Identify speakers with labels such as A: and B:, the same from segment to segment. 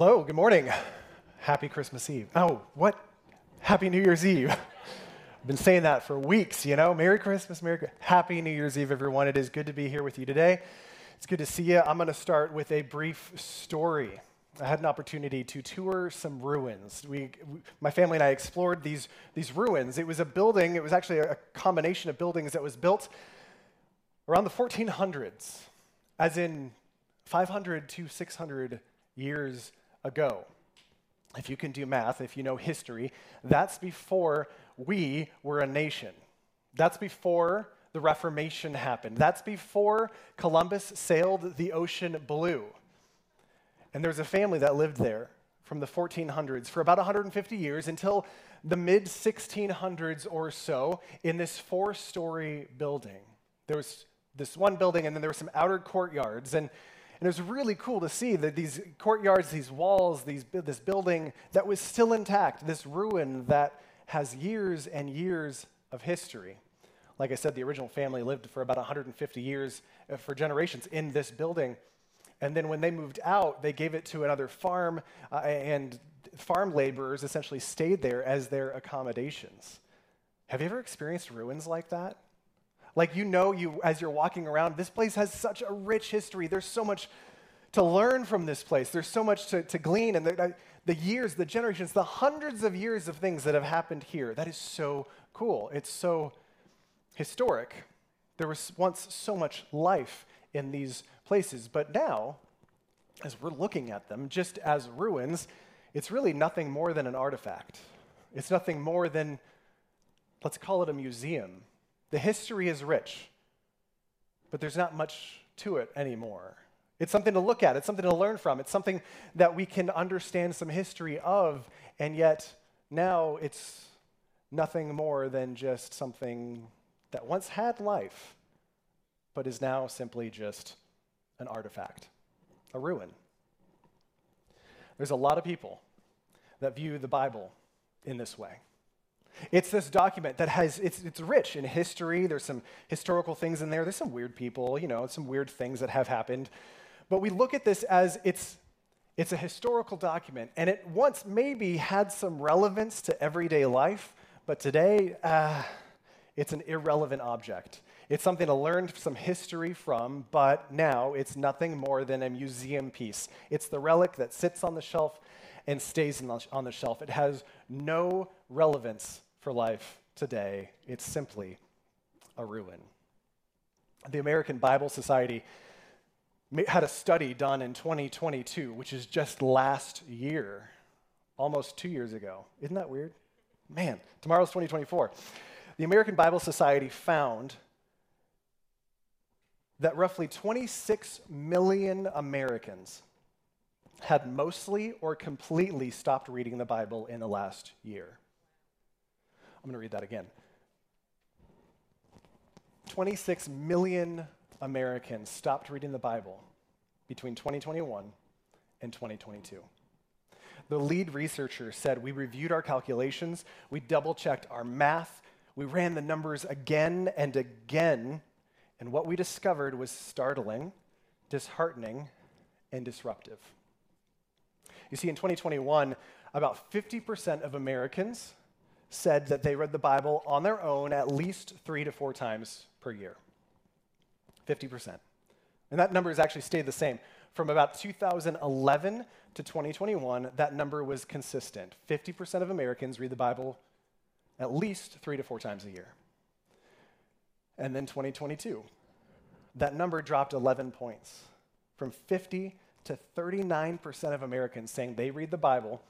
A: Hello, good morning. Happy Christmas Eve. Oh, what? Happy New Year's Eve. I've been saying that for weeks, you know. Merry Christmas, Merry Happy New Year's Eve, everyone. It is good to be here with you today. It's good to see you. I'm going to start with a brief story. I had an opportunity to tour some ruins. We, my family and I explored these, these ruins. It was a building, it was actually a combination of buildings that was built around the 1400s, as in 500 to 600 years ago. If you can do math, if you know history, that's before we were a nation. That's before the Reformation happened. That's before Columbus sailed the ocean blue. And there was a family that lived there from the 1400s for about 150 years until the mid 1600s or so in this four story building. There was this one building, and then there were some outer courtyards. And and it was really cool to see that these courtyards, these walls, these, this building that was still intact, this ruin that has years and years of history. Like I said, the original family lived for about 150 years, uh, for generations, in this building. And then when they moved out, they gave it to another farm, uh, and farm laborers essentially stayed there as their accommodations. Have you ever experienced ruins like that? Like you know, you as you're walking around, this place has such a rich history. There's so much to learn from this place. There's so much to, to glean, and the, the years, the generations, the hundreds of years of things that have happened here. That is so cool. It's so historic. There was once so much life in these places, but now, as we're looking at them, just as ruins, it's really nothing more than an artifact. It's nothing more than, let's call it a museum. The history is rich, but there's not much to it anymore. It's something to look at, it's something to learn from, it's something that we can understand some history of, and yet now it's nothing more than just something that once had life, but is now simply just an artifact, a ruin. There's a lot of people that view the Bible in this way. It's this document that has, it's, it's rich in history. There's some historical things in there. There's some weird people, you know, some weird things that have happened. But we look at this as it's, it's a historical document, and it once maybe had some relevance to everyday life, but today uh, it's an irrelevant object. It's something to learn some history from, but now it's nothing more than a museum piece. It's the relic that sits on the shelf and stays on the shelf. It has no relevance for life today. It's simply a ruin. The American Bible Society had a study done in 2022, which is just last year, almost two years ago. Isn't that weird? Man, tomorrow's 2024. The American Bible Society found that roughly 26 million Americans had mostly or completely stopped reading the Bible in the last year. I'm going to read that again. 26 million Americans stopped reading the Bible between 2021 and 2022. The lead researcher said, We reviewed our calculations, we double checked our math, we ran the numbers again and again, and what we discovered was startling, disheartening, and disruptive. You see, in 2021, about 50% of Americans said that they read the Bible on their own at least three to four times per year. 50%. And that number has actually stayed the same. From about 2011 to 2021, that number was consistent. 50% of Americans read the Bible at least three to four times a year. And then 2022, that number dropped 11 points from 50 to 39% of Americans saying they read the Bible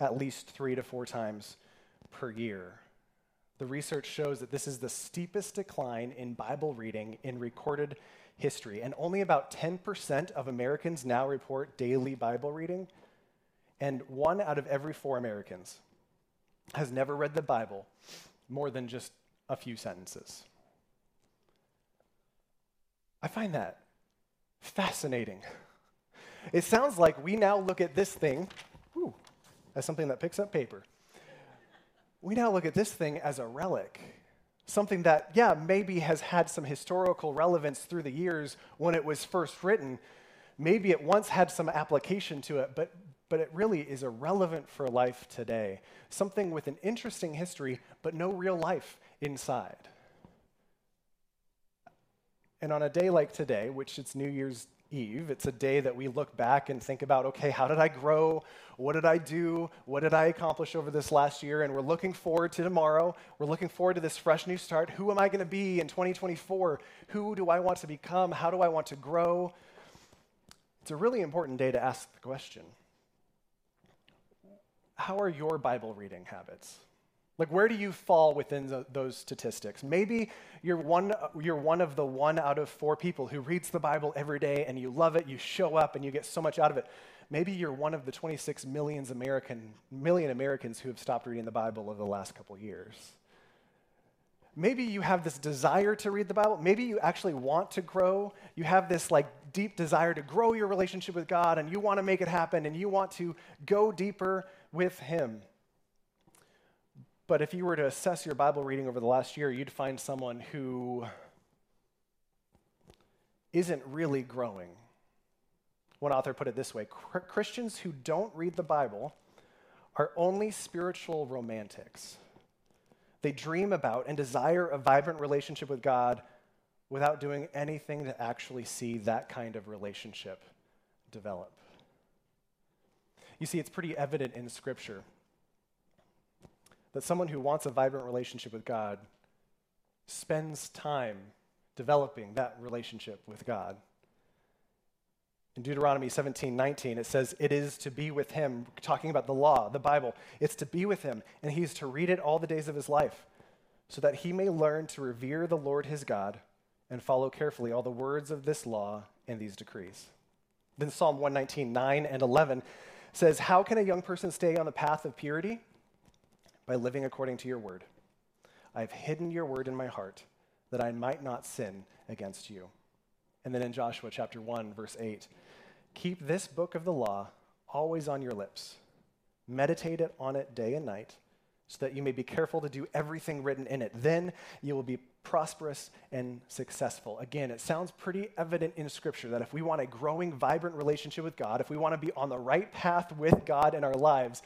A: at least three to four times per year. The research shows that this is the steepest decline in Bible reading in recorded history, and only about 10% of Americans now report daily Bible reading, and one out of every four Americans has never read the Bible more than just a few sentences. I find that fascinating. It sounds like we now look at this thing whew, as something that picks up paper we now look at this thing as a relic. Something that, yeah, maybe has had some historical relevance through the years when it was first written. Maybe it once had some application to it, but but it really is irrelevant for life today. Something with an interesting history, but no real life inside. And on a day like today, which it's New Year's Eve, it's a day that we look back and think about okay, how did I grow? What did I do? What did I accomplish over this last year? And we're looking forward to tomorrow. We're looking forward to this fresh new start. Who am I going to be in 2024? Who do I want to become? How do I want to grow? It's a really important day to ask the question How are your Bible reading habits? Like, where do you fall within the, those statistics? Maybe you're one, you're one of the one out of four people who reads the Bible every day and you love it, you show up, and you get so much out of it. Maybe you're one of the 26 millions American, million Americans who have stopped reading the Bible over the last couple years. Maybe you have this desire to read the Bible. Maybe you actually want to grow. You have this like deep desire to grow your relationship with God and you want to make it happen and you want to go deeper with Him. But if you were to assess your Bible reading over the last year, you'd find someone who isn't really growing. One author put it this way Christians who don't read the Bible are only spiritual romantics. They dream about and desire a vibrant relationship with God without doing anything to actually see that kind of relationship develop. You see, it's pretty evident in Scripture that someone who wants a vibrant relationship with God spends time developing that relationship with God. In Deuteronomy 17, 19, it says, It is to be with him, talking about the law, the Bible. It's to be with him, and he's to read it all the days of his life, so that he may learn to revere the Lord his God and follow carefully all the words of this law and these decrees. Then Psalm 119, 9 and 11 says, How can a young person stay on the path of purity? By living according to your word. I have hidden your word in my heart that I might not sin against you. And then in Joshua chapter 1, verse 8, keep this book of the law always on your lips. Meditate on it day and night, so that you may be careful to do everything written in it. Then you will be prosperous and successful. Again, it sounds pretty evident in Scripture that if we want a growing, vibrant relationship with God, if we want to be on the right path with God in our lives,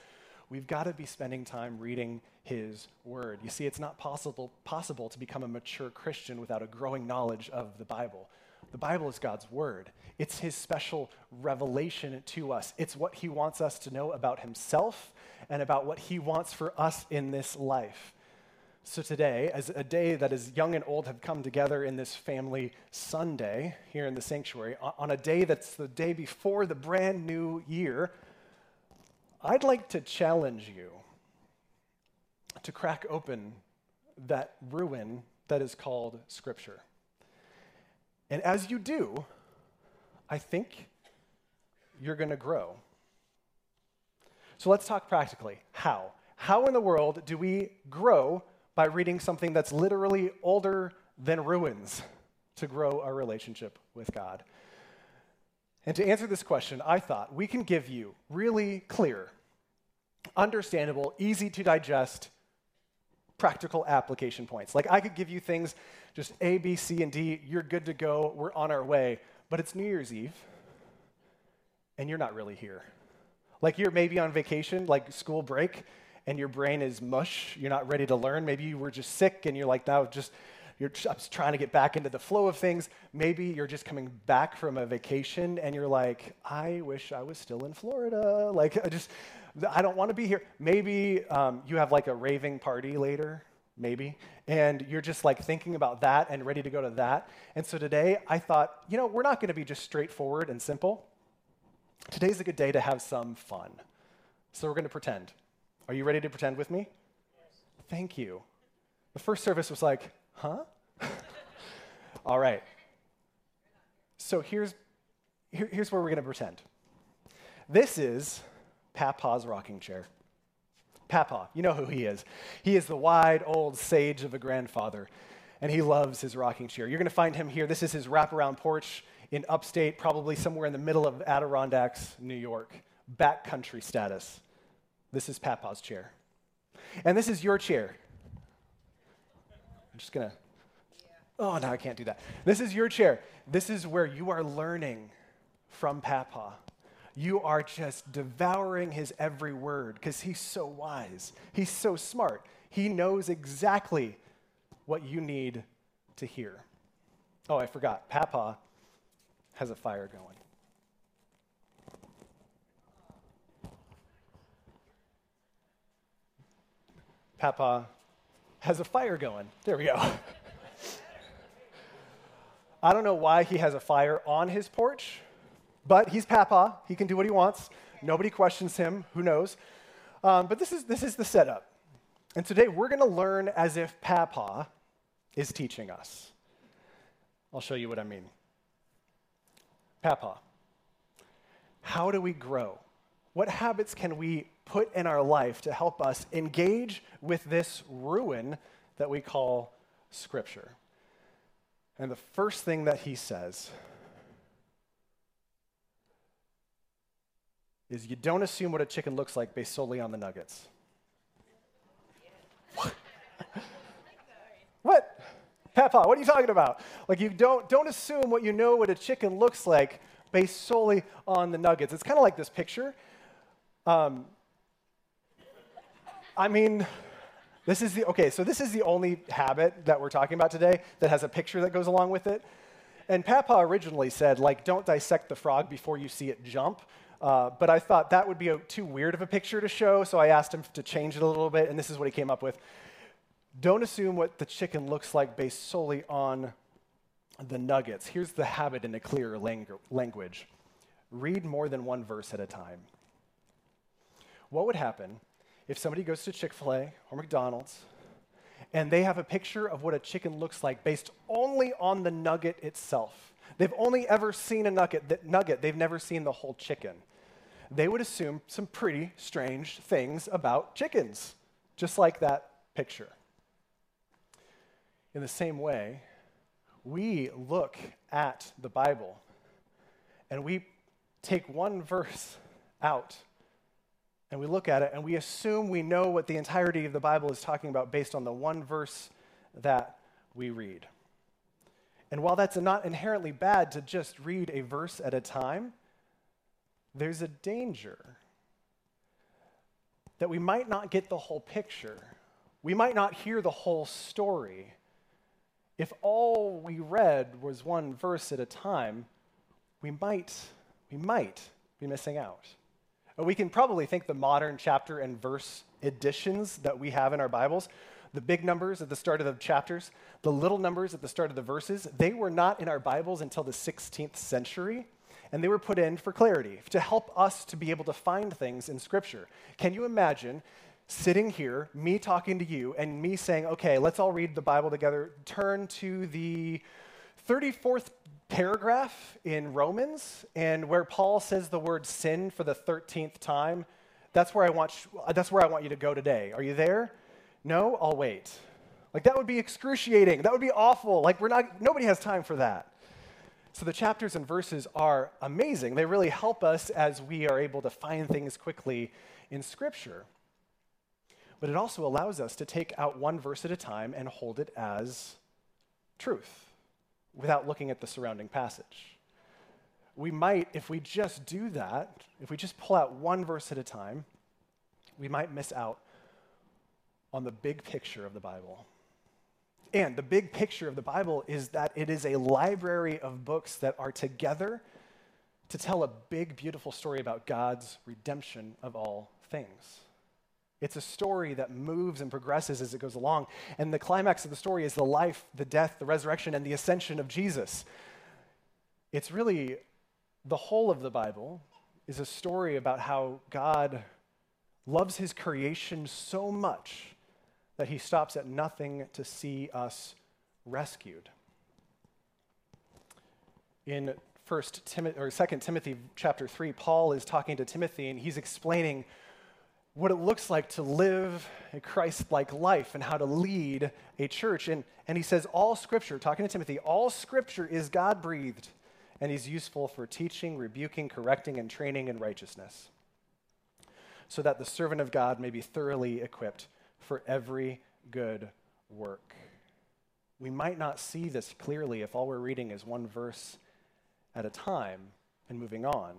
A: we've got to be spending time reading his word. You see, it's not possible, possible to become a mature Christian without a growing knowledge of the Bible. The Bible is God's word. It's his special revelation to us. It's what he wants us to know about himself and about what he wants for us in this life. So, today, as a day that is young and old have come together in this family Sunday here in the sanctuary, on a day that's the day before the brand new year, I'd like to challenge you to crack open that ruin that is called Scripture. And as you do, I think you're going to grow. So let's talk practically. How? How in the world do we grow by reading something that's literally older than ruins to grow our relationship with God? And to answer this question, I thought we can give you really clear, understandable, easy to digest, practical application points. Like I could give you things just A, B, C, and D, you're good to go, we're on our way. But it's New Year's Eve, and you're not really here. Like you're maybe on vacation, like school break, and your brain is mush, you're not ready to learn. Maybe you were just sick and you're like, now just you're just trying to get back into the flow of things. Maybe you're just coming back from a vacation and you're like, I wish I was still in Florida. Like, I just, I don't want to be here. Maybe um, you have like a raving party later, maybe, and you're just like thinking about that and ready to go to that. And so today I thought, you know, we're not going to be just straightforward and simple. Today's a good day to have some fun. So we're going to pretend. Are you ready to pretend with me? Yes. Thank you. The first service was like, huh? All right. So here's, here, here's where we're going to pretend. This is Papa's rocking chair. Papa, you know who he is. He is the wide old sage of a grandfather, and he loves his rocking chair. You're going to find him here. This is his wraparound porch in upstate, probably somewhere in the middle of Adirondacks, New York. Backcountry status. This is Papa's chair. And this is your chair. I'm just going to Oh, no, I can't do that. This is your chair. This is where you are learning from Papa. you are just devouring his every word because he's so wise. He's so smart. He knows exactly what you need to hear. Oh, I forgot. Papa has a fire going. Papa has a fire going. There we go. I don't know why he has a fire on his porch, but he's Papa. He can do what he wants. Nobody questions him. Who knows? Um, but this is, this is the setup. And today we're going to learn as if Papa is teaching us. I'll show you what I mean. Papa, how do we grow? What habits can we put in our life to help us engage with this ruin that we call Scripture? And the first thing that he says is you don't assume what a chicken looks like based solely on the nuggets. what? what? Papa, what are you talking about? Like you don't don't assume what you know what a chicken looks like based solely on the nuggets. It's kind of like this picture. Um, I mean, this is the okay. So this is the only habit that we're talking about today that has a picture that goes along with it. And Papa originally said, like, don't dissect the frog before you see it jump. Uh, but I thought that would be a, too weird of a picture to show, so I asked him to change it a little bit, and this is what he came up with. Don't assume what the chicken looks like based solely on the nuggets. Here's the habit in a clearer langu- language read more than one verse at a time. What would happen if somebody goes to Chick fil A or McDonald's and they have a picture of what a chicken looks like based only on the nugget itself? They've only ever seen a nugget, nugget, they've never seen the whole chicken. They would assume some pretty strange things about chickens, just like that picture. In the same way, we look at the Bible and we take one verse out and we look at it and we assume we know what the entirety of the Bible is talking about based on the one verse that we read. And while that's not inherently bad to just read a verse at a time, there's a danger that we might not get the whole picture. We might not hear the whole story. If all we read was one verse at a time, we might, we might be missing out. Uh, we can probably think the modern chapter and verse editions that we have in our Bibles, the big numbers at the start of the chapters, the little numbers at the start of the verses, they were not in our Bibles until the 16th century. And they were put in for clarity, to help us to be able to find things in Scripture. Can you imagine sitting here, me talking to you, and me saying, okay, let's all read the Bible together. Turn to the 34th paragraph in Romans, and where Paul says the word sin for the 13th time. That's where I want, that's where I want you to go today. Are you there? No? I'll wait. Like, that would be excruciating. That would be awful. Like, we're not, nobody has time for that. So the chapters and verses are amazing. They really help us as we are able to find things quickly in Scripture but it also allows us to take out one verse at a time and hold it as truth without looking at the surrounding passage. We might, if we just do that, if we just pull out one verse at a time, we might miss out on the big picture of the Bible. And the big picture of the Bible is that it is a library of books that are together to tell a big, beautiful story about God's redemption of all things. It's a story that moves and progresses as it goes along. And the climax of the story is the life, the death, the resurrection, and the ascension of Jesus. It's really the whole of the Bible is a story about how God loves his creation so much that he stops at nothing to see us rescued. In First Timothy or Second Timothy chapter 3, Paul is talking to Timothy and he's explaining what it looks like to live a Christ like life and how to lead a church. And, and he says, All scripture, talking to Timothy, all scripture is God breathed and he's useful for teaching, rebuking, correcting, and training in righteousness, so that the servant of God may be thoroughly equipped for every good work. We might not see this clearly if all we're reading is one verse at a time and moving on.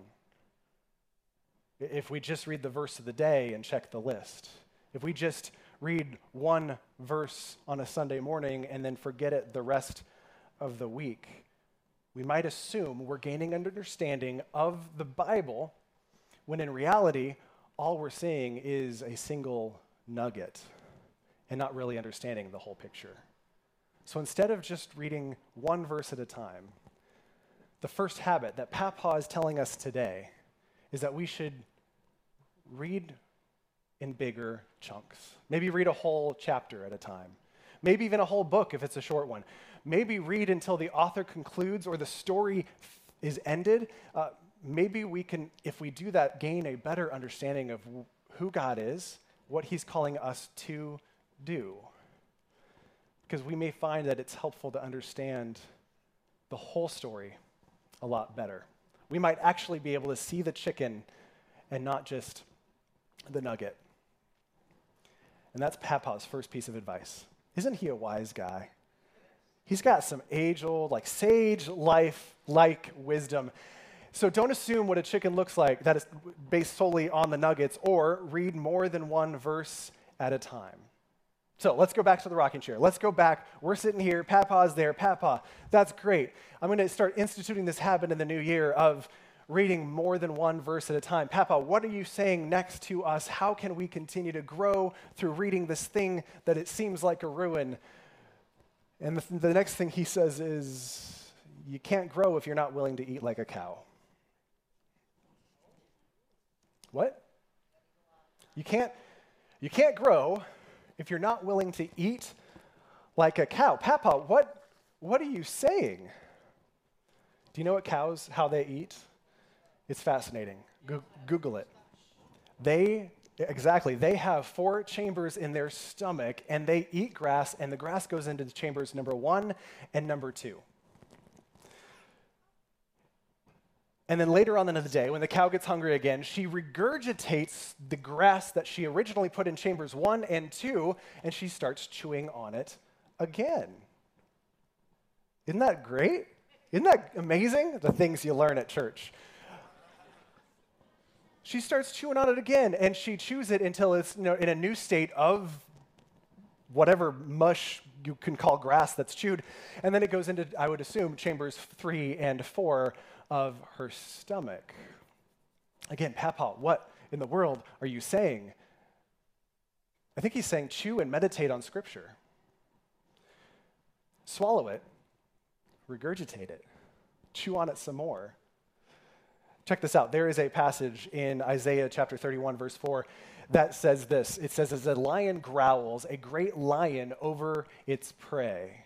A: If we just read the verse of the day and check the list, if we just read one verse on a Sunday morning and then forget it the rest of the week, we might assume we're gaining an understanding of the Bible when in reality, all we're seeing is a single nugget and not really understanding the whole picture. So instead of just reading one verse at a time, the first habit that Papa is telling us today is that we should read in bigger chunks. Maybe read a whole chapter at a time. Maybe even a whole book if it's a short one. Maybe read until the author concludes or the story is ended. Uh, maybe we can, if we do that, gain a better understanding of who God is, what He's calling us to do. Because we may find that it's helpful to understand the whole story a lot better. We might actually be able to see the chicken and not just the nugget. And that's Papa's first piece of advice. Isn't he a wise guy? He's got some age old, like sage life like wisdom. So don't assume what a chicken looks like that is based solely on the nuggets, or read more than one verse at a time. So let's go back to the rocking chair. Let's go back. We're sitting here. Papa's there. Papa, that's great. I'm going to start instituting this habit in the new year of reading more than one verse at a time. Papa, what are you saying next to us? How can we continue to grow through reading this thing that it seems like a ruin? And the, the next thing he says is, you can't grow if you're not willing to eat like a cow. What? You can't, you can't grow if you're not willing to eat like a cow. Papa, what, what are you saying? Do you know what cows, how they eat? It's fascinating. Go- Google it. They, exactly, they have four chambers in their stomach and they eat grass, and the grass goes into the chambers number one and number two. And then later on in the day, when the cow gets hungry again, she regurgitates the grass that she originally put in chambers one and two, and she starts chewing on it again. Isn't that great? Isn't that amazing? The things you learn at church. She starts chewing on it again, and she chews it until it's you know, in a new state of whatever mush you can call grass that's chewed. And then it goes into, I would assume, chambers three and four of her stomach. Again, Papa, what in the world are you saying? I think he's saying chew and meditate on Scripture. Swallow it, regurgitate it, chew on it some more. Check this out. There is a passage in Isaiah chapter 31, verse 4, that says this It says, As a lion growls, a great lion over its prey.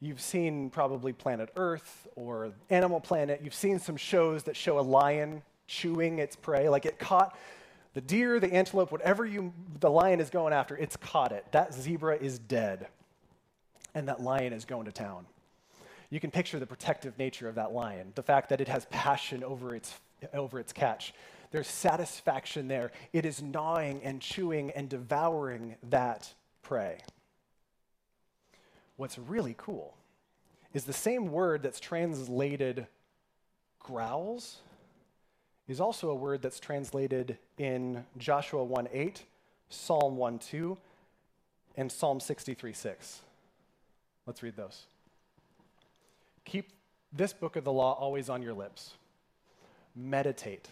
A: You've seen probably Planet Earth or Animal Planet. You've seen some shows that show a lion chewing its prey. Like it caught the deer, the antelope, whatever you, the lion is going after, it's caught it. That zebra is dead. And that lion is going to town. You can picture the protective nature of that lion, the fact that it has passion over its, over its catch. There's satisfaction there. It is gnawing and chewing and devouring that prey what's really cool is the same word that's translated growls is also a word that's translated in Joshua 1 8, Psalm 1 2, and Psalm 63 6. Let's read those. Keep this book of the law always on your lips. Meditate.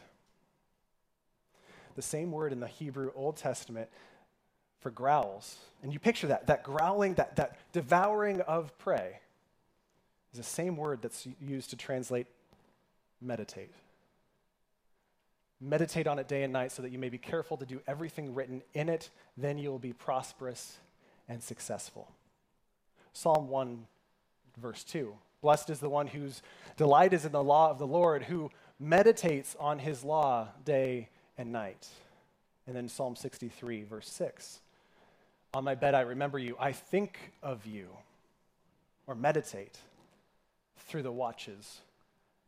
A: The same word in the Hebrew Old Testament for growls. And you picture that, that growling, that, that devouring of prey is the same word that's used to translate meditate. Meditate on it day and night so that you may be careful to do everything written in it, then you will be prosperous and successful. Psalm 1, verse 2 Blessed is the one whose delight is in the law of the Lord, who meditates on his law day and night. And then Psalm 63, verse 6 on my bed, I remember you. I think of you or meditate through the watches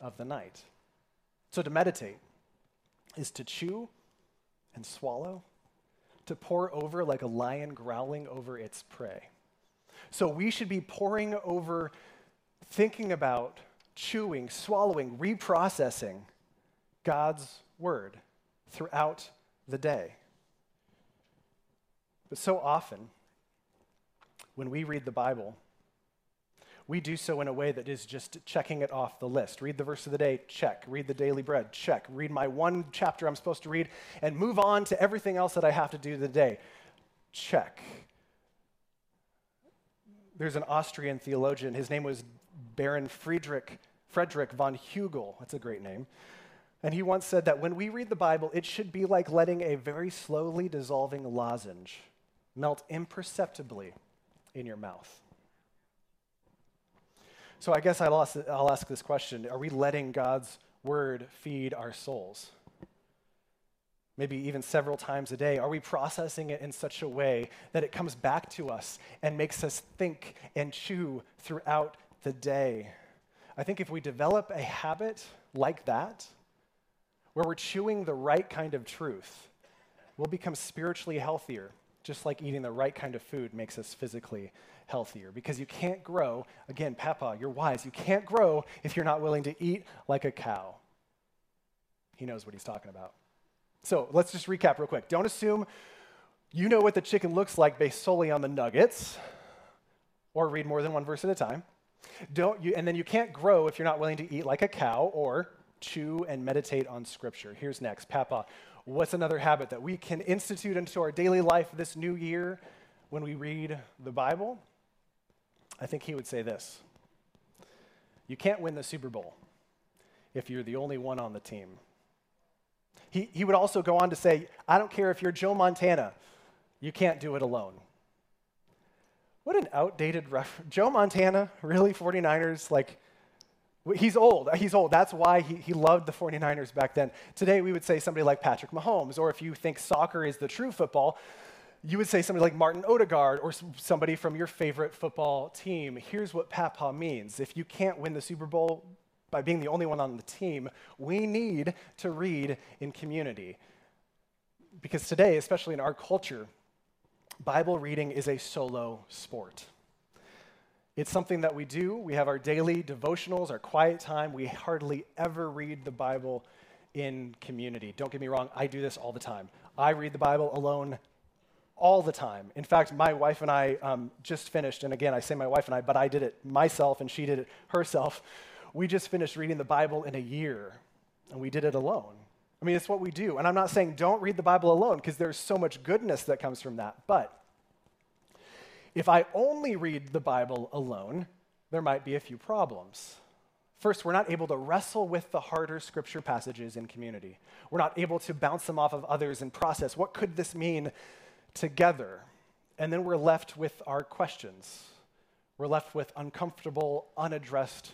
A: of the night. So to meditate is to chew and swallow, to pour over like a lion growling over its prey. So we should be pouring over, thinking about, chewing, swallowing, reprocessing God's word throughout the day. But so often, when we read the Bible, we do so in a way that is just checking it off the list. Read the verse of the day, check. Read the daily bread, check. Read my one chapter I'm supposed to read, and move on to everything else that I have to do the day, check. There's an Austrian theologian, his name was Baron Friedrich, Frederick von Hugel. That's a great name. And he once said that when we read the Bible, it should be like letting a very slowly dissolving lozenge melt imperceptibly in your mouth. So I guess I'll ask, I'll ask this question Are we letting God's word feed our souls? Maybe even several times a day. Are we processing it in such a way that it comes back to us and makes us think and chew throughout the day? I think if we develop a habit like that, where we're chewing the right kind of truth, we'll become spiritually healthier, just like eating the right kind of food makes us physically healthier. Because you can't grow, again, Papa, you're wise, you can't grow if you're not willing to eat like a cow. He knows what he's talking about. So let's just recap real quick. Don't assume you know what the chicken looks like based solely on the nuggets, or read more than one verse at a time. Don't you, and then you can't grow if you're not willing to eat like a cow or chew and meditate on Scripture. Here's next. Papa, what's another habit that we can institute into our daily life this new year when we read the Bible? I think he would say this You can't win the Super Bowl if you're the only one on the team. He, he would also go on to say, I don't care if you're Joe Montana, you can't do it alone. What an outdated reference. Joe Montana, really? 49ers? Like, He's old. Uh, he's old. That's why he, he loved the 49ers back then. Today, we would say somebody like Patrick Mahomes, or if you think soccer is the true football, you would say somebody like Martin Odegaard or somebody from your favorite football team. Here's what Papa means. If you can't win the Super Bowl by being the only one on the team, we need to read in community. Because today, especially in our culture, Bible reading is a solo sport. It's something that we do. We have our daily devotionals, our quiet time. We hardly ever read the Bible in community. Don't get me wrong, I do this all the time. I read the Bible alone all the time. In fact, my wife and I um, just finished, and again, I say my wife and I, but I did it myself and she did it herself. We just finished reading the Bible in a year, and we did it alone. I mean, it's what we do. And I'm not saying don't read the Bible alone, because there's so much goodness that comes from that. But if I only read the Bible alone, there might be a few problems. First, we're not able to wrestle with the harder scripture passages in community. We're not able to bounce them off of others and process what could this mean together. And then we're left with our questions. We're left with uncomfortable, unaddressed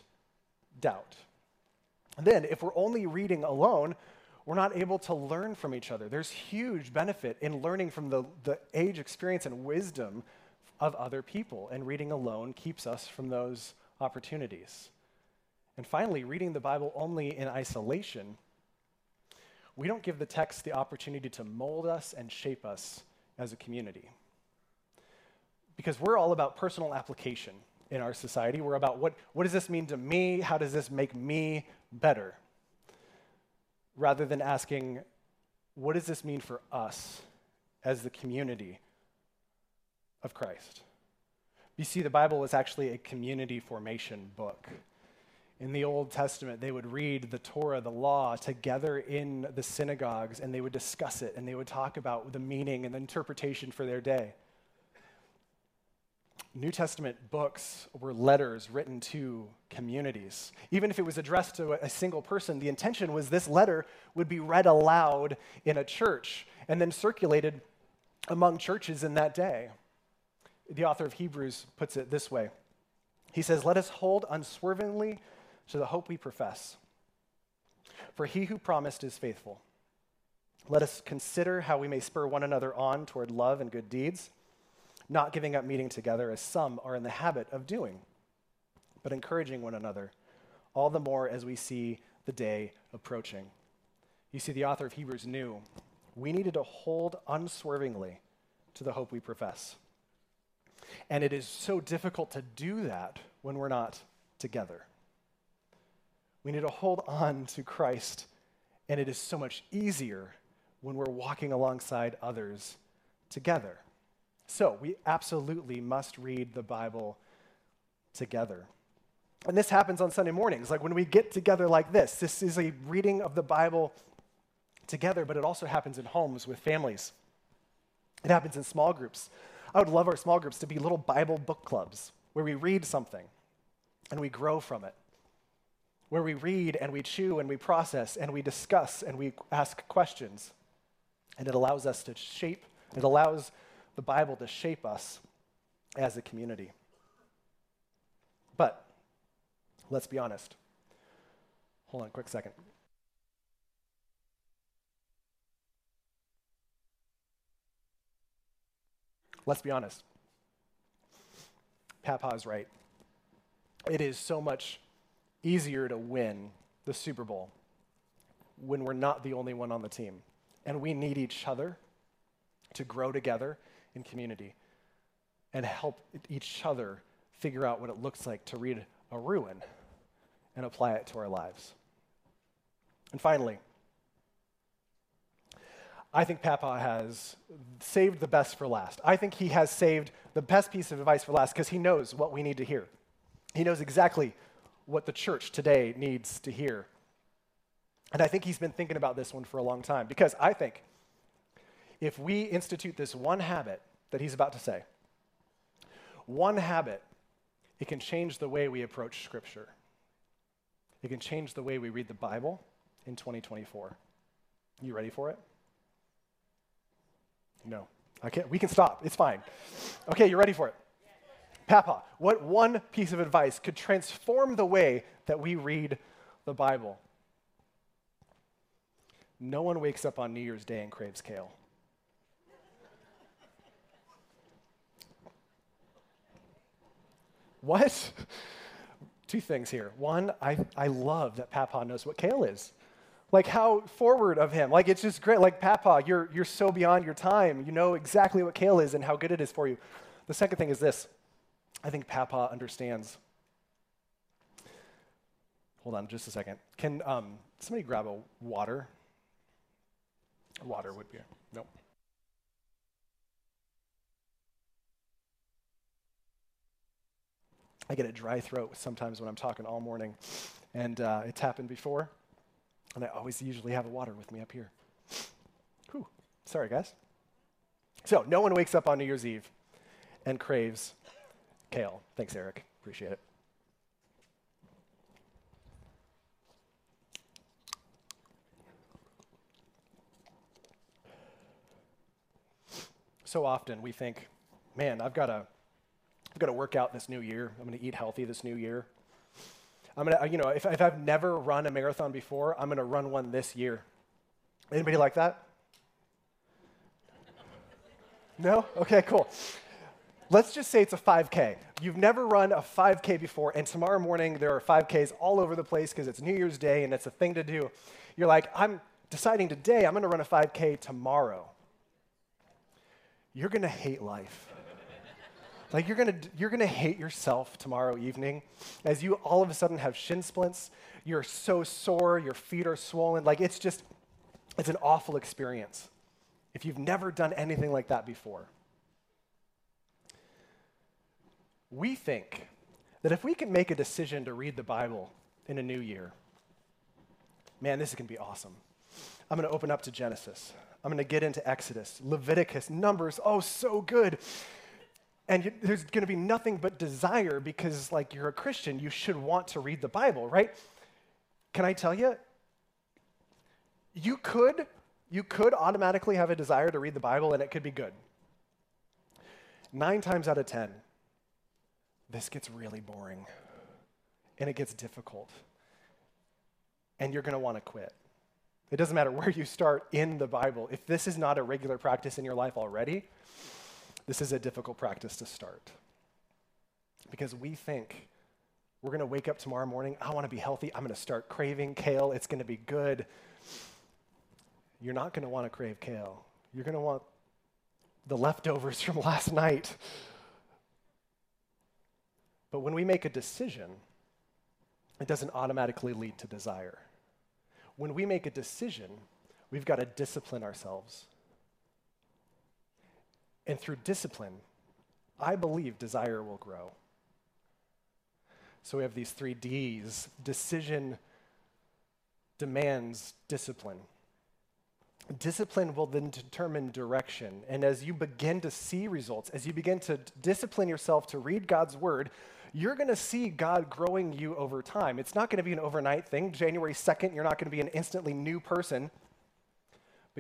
A: doubt. And then, if we're only reading alone, we're not able to learn from each other. There's huge benefit in learning from the, the age, experience, and wisdom of other people, and reading alone keeps us from those opportunities. And finally, reading the Bible only in isolation, we don't give the text the opportunity to mold us and shape us as a community. Because we're all about personal application in our society. We're about what, what does this mean to me? How does this make me better? Rather than asking, what does this mean for us as the community of Christ. You see, the Bible is actually a community formation book. In the Old Testament, they would read the Torah, the law, together in the synagogues, and they would discuss it, and they would talk about the meaning and the interpretation for their day. New Testament books were letters written to communities. Even if it was addressed to a single person, the intention was this letter would be read aloud in a church and then circulated among churches in that day the author of Hebrews puts it this way He says, Let us hold unswervingly to the hope we profess. For he who promised is faithful. Let us consider how we may spur one another on toward love and good deeds, not giving up meeting together as some are in the habit of doing, but encouraging one another, all the more as we see the day approaching. You see, the author of Hebrews knew we needed to hold unswervingly to the hope we profess. And it is so difficult to do that when we're not together. We need to hold on to Christ And it is so much easier when we're walking alongside others together. So we absolutely must read the Bible together. And this happens on Sunday mornings, like when we get together like this. This is a reading of the Bible together, but it also happens in homes with families. It happens in small groups. I would love our small groups to be little Bible book clubs where we read something and we grow from it, where we read and we chew and we process and we discuss and we ask questions. And it allows us to shape, it allows the Bible to shape us as a community. But let's be honest. Hold on a quick second. Let's be honest. Papa is right. It is so much easier to win the Super Bowl when we're not the only one on the team. And we need each other to grow together in community and help each other figure out what it looks like to read a ruin and apply it to our lives. And finally, I think Papa has saved the best for last. I think he has saved the best piece of advice for last because he knows what we need to hear. He knows exactly what the church today needs to hear. And I think he's been thinking about this one for a long time because I think if we institute this one habit that he's about to say, one habit, it can change the way we approach Scripture. It can change the way we read the Bible in 2024. You ready for it? No. Okay. We can stop. It's fine. Okay, you ready for it? Papa, what one piece of advice could transform the way that we read the Bible? No one wakes up on New Year's Day and craves kale. What? Two things here. One, I, I love that Papa knows what kale is. Like how forward of him. Like it's just great. Like Papa, you're you're so beyond your time. You know exactly what kale is and how good it is for you. The second thing is this. I think Papa understands. Hold on just a second. Can um, somebody grab a water? Water would be. Nope. I get a dry throat sometimes when I'm talking all morning, and uh, it's happened before. And I always usually have a water with me up here. Whew. Sorry, guys. So, no one wakes up on New Year's Eve and craves kale. Thanks, Eric. Appreciate it. So often we think, man, I've got to, I've going to work out this new year. I'm going to eat healthy this new year. I'm gonna, you know, if, if I've never run a marathon before, I'm gonna run one this year. Anybody like that? No? Okay, cool. Let's just say it's a 5K. You've never run a 5K before, and tomorrow morning there are 5Ks all over the place because it's New Year's Day and it's a thing to do. You're like, I'm deciding today I'm gonna run a 5K tomorrow. You're gonna hate life. Like you're gonna, you're gonna hate yourself tomorrow evening as you all of a sudden have shin splints. You're so sore, your feet are swollen. Like it's just, it's an awful experience if you've never done anything like that before. We think that if we can make a decision to read the Bible in a new year, man, this is gonna be awesome. I'm gonna open up to Genesis. I'm gonna get into Exodus, Leviticus, Numbers. Oh, so good and there's going to be nothing but desire because like you're a christian you should want to read the bible right? Can i tell you you could you could automatically have a desire to read the bible and it could be good. Nine times out of ten this gets really boring and it gets difficult. And you're going to want to quit. It doesn't matter where you start in the bible. If this is not a regular practice in your life already this is a difficult practice to start because we think we're going to wake up tomorrow morning. I want to be healthy. I'm going to start craving kale. It's going to be good. You're not going to want to crave kale. You're going to want the leftovers from last night. But when we make a decision, it doesn't automatically lead to desire. when we make a decision, we've got to discipline ourselves. And through discipline, I believe desire will grow. So we have these three D's decision demands discipline. Discipline will then determine direction. And as you begin to see results, as you begin to discipline yourself to read God's word, you're going to see God growing you over time. It's not going to be an overnight thing. January 2nd, you're not going to be an instantly new person,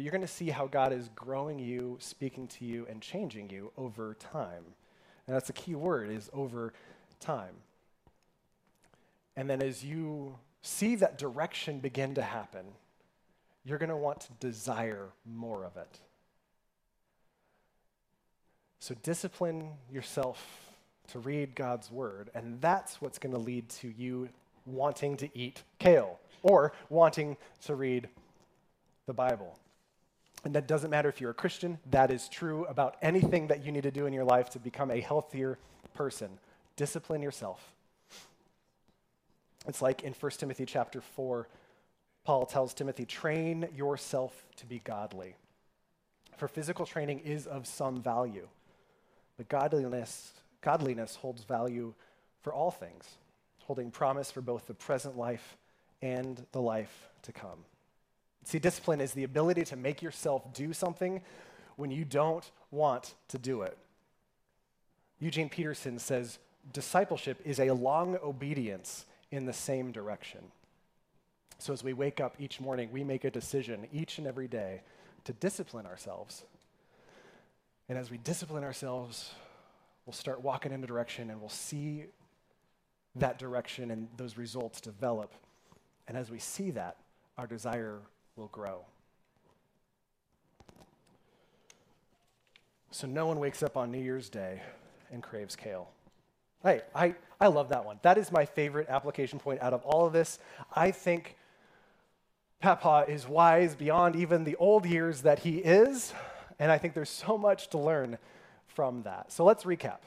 A: but you're going to see how God is growing you, speaking to you, and changing you over time. And that's the key word is over time. And then as you see that direction begin to happen, you're going to want to desire more of it. So discipline yourself to read God's word, and that's what's going to lead to you wanting to eat kale or wanting to read the Bible. And that doesn't matter if you're a Christian, that is true about anything that you need to do in your life to become a healthier person. Discipline yourself. It's like in 1 Timothy chapter 4, Paul tells Timothy, train yourself to be godly. For physical training is of some value, but godliness, godliness holds value for all things, holding promise for both the present life and the life to come. See, discipline is the ability to make yourself do something when you don't want to do it. Eugene Peterson says discipleship is a long obedience in the same direction. So as we wake up each morning, we make a decision each and every day to discipline ourselves. And as we discipline ourselves, we'll start walking in a direction and we'll see that direction and those results develop. And as we see that, our desire will grow. So no one wakes up on New Year's Day and craves kale. Hey, I, I love that one. That is my favorite application point out of all of this. I think Papa is wise beyond even the old years that he is, and I think there's so much to learn from that. So let's recap.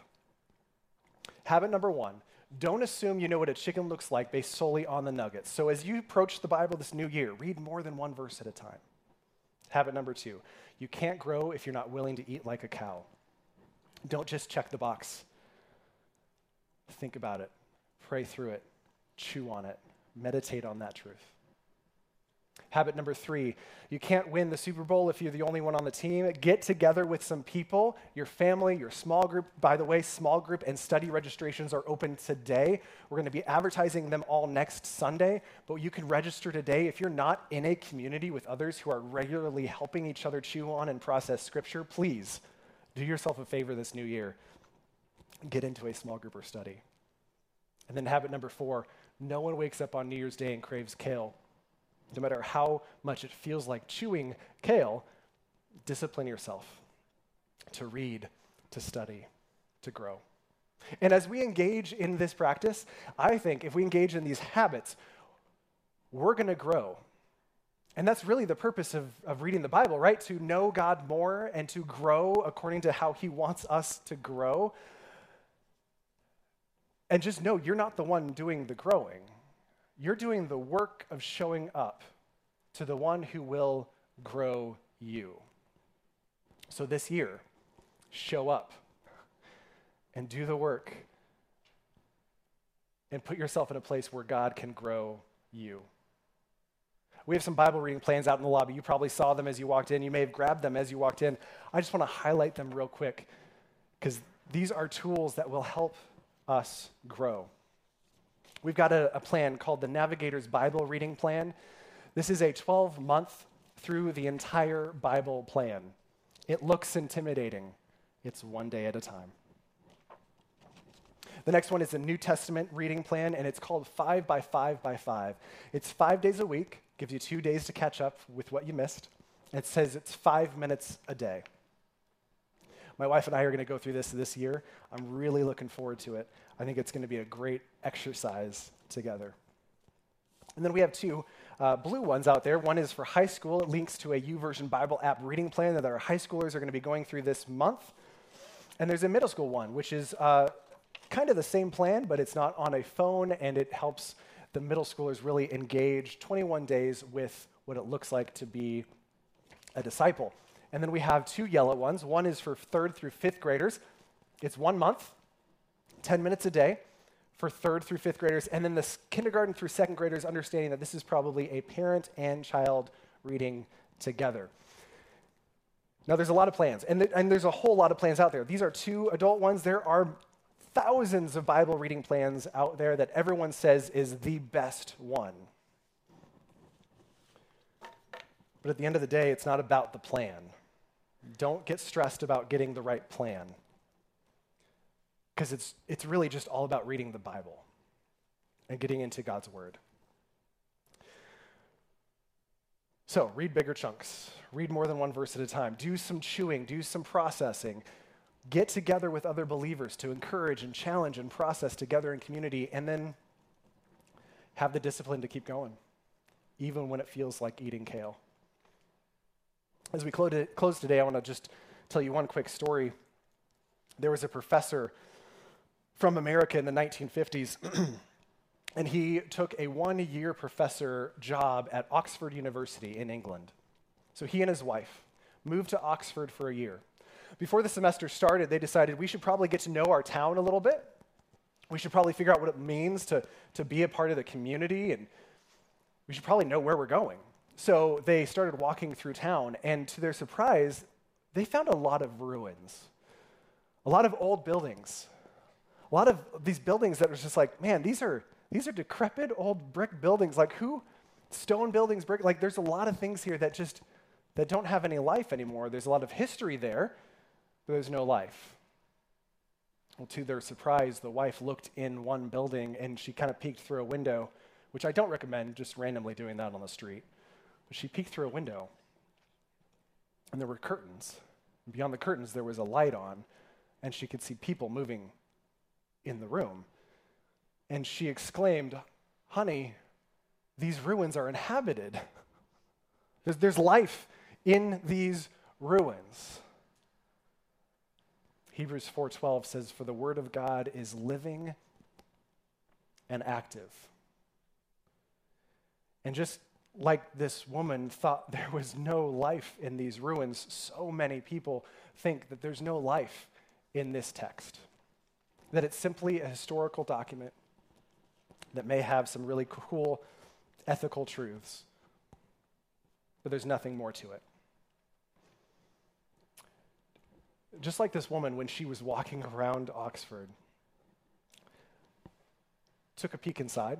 A: Habit number one don't assume you know what a chicken looks like based solely on the nuggets. So as you approach the Bible this new year, read more than one verse at a time. Habit number two you can't grow if you're not willing to eat like a cow. Don't just check the box Think about it, pray through it, chew on it, meditate on that truth. Habit number three, you can't win the Super Bowl if you're the only one on the team. Get together with some people, your family, your small group. By the way, small group and study registrations are open today. We're going to be advertising them all next Sunday, but you can register today. If you're not in a community with others who are regularly helping each other chew on and process scripture, please do yourself a favor this new year get into a small group or study. And then habit number four no one wakes up on New Year's Day and craves kale. No matter how much it feels like chewing kale, discipline yourself to read, to study, to grow. And as we engage in this practice, I think if we engage in these habits, we're going to grow. And that's really the purpose of, of reading the Bible, right? To know God more and to grow according to how He wants us to grow. And just know you're not the one doing the growing. You're doing the work of showing up to the one who will grow you. So this year, show up and do the work and put yourself in a place where God can grow you. We have some Bible reading plans out in the lobby. You probably saw them as you walked in. You may have grabbed them as you walked in. I just want to highlight them real quick because these are tools that will help us grow. We've got a, a plan called the Navigator's Bible Reading Plan. This is a 12 month through the entire Bible plan. It looks intimidating, it's one day at a time. The next one is a New Testament reading plan, and it's called 5 by 5 by 5. It's five days a week, gives you two days to catch up with what you missed. It says it's five minutes a day. My wife and I are going to go through this this year. I'm really looking forward to it. I think it's going to be a great exercise together. And then we have two uh, blue ones out there. One is for high school. It links to a YouVersion Bible app reading plan that our high schoolers are going to be going through this month. And there's a middle school one, which is uh, kind of the same plan, but it's not on a phone, and it helps the middle schoolers really engage 21 days with what it looks like to be a disciple. And then we have two yellow ones. One is for third through fifth graders. It's one month, 10 minutes a day for third through fifth graders. And then the kindergarten through second graders, understanding that this is probably a parent and child reading together. Now, there's a lot of plans, and, th- and there's a whole lot of plans out there. These are two adult ones. There are thousands of Bible reading plans out there that everyone says is the best one. But at the end of the day, it's not about the plan. Don't get stressed about getting the right plan. Because it's, it's really just all about reading the Bible and getting into God's Word. So, read bigger chunks. Read more than one verse at a time. Do some chewing, do some processing. Get together with other believers to encourage and challenge and process together in community, and then have the discipline to keep going, even when it feels like eating kale. As we close today, I want to just tell you one quick story. There was a professor from America in the 1950s, and he took a one year professor job at Oxford University in England. So he and his wife moved to Oxford for a year. Before the semester started, they decided we should probably get to know our town a little bit. We should probably figure out what it means to, to be a part of the community, and we should probably know where we're going. So they started walking through town, and to their surprise, they found a lot of ruins, a lot of old buildings, a lot of these buildings that was just like, man, these are these are decrepit old brick buildings. Like who, stone buildings, brick. Like there's a lot of things here that just that don't have any life anymore. There's a lot of history there, but there's no life. Well, to their surprise, the wife looked in one building and she kind of peeked through a window, which I don't recommend just randomly doing that on the street. But she peeked through a window and there were curtains. And beyond the curtains, there was a light on, and she could see people moving in the room. And she exclaimed, Honey, these ruins are inhabited. There's, there's life in these ruins. Hebrews 4:12 says for the word of God is living and active. And just like this woman thought there was no life in these ruins, so many people think that there's no life in this text. That it's simply a historical document that may have some really cool ethical truths, but there's nothing more to it. Just like this woman, when she was walking around Oxford, took a peek inside,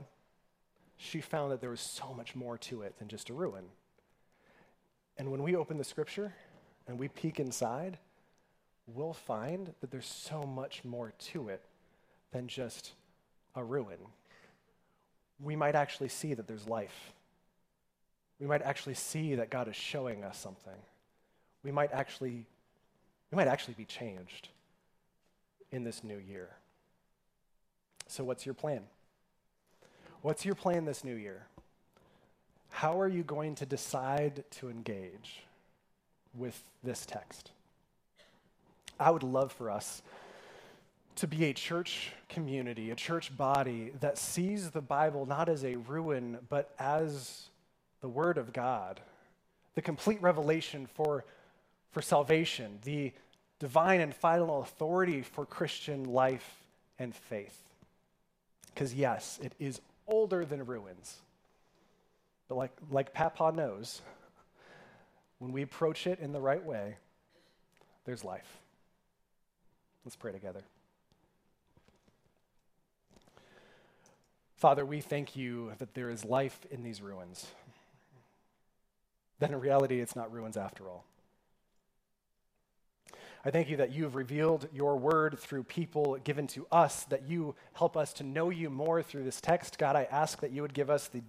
A: she found that there was so much more to it than just a ruin. And when we open the scripture and we peek inside, we'll find that there's so much more to it than just a ruin. We might actually see that there's life. We might actually see that God is showing us something. We might actually we might actually be changed in this new year. So, what's your plan? What's your plan this new year? How are you going to decide to engage with this text? I would love for us to be a church community, a church body that sees the Bible not as a ruin, but as the Word of God, the complete revelation for, for salvation, the divine and final authority for Christian life and faith. Because, yes, it is older than ruins. But, like, like Papa knows, when we approach it in the right way, there's life. Let's pray together. Father, we thank you that there is life in these ruins. That in reality, it's not ruins after all. I thank you that you have revealed your word through people given to us, that you help us to know you more through this text. God, I ask that you would give us the,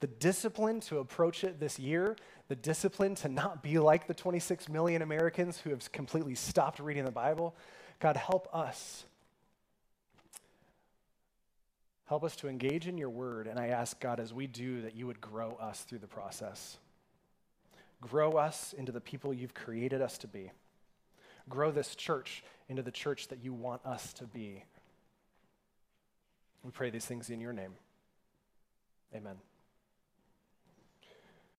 A: the discipline to approach it this year, the discipline to not be like the 26 million Americans who have completely stopped reading the Bible. God, help us. Help us to engage in your word. And I ask, God, as we do, that you would grow us through the process. Grow us into the people you've created us to be. Grow this church into the church that you want us to be. We pray these things in your name. Amen.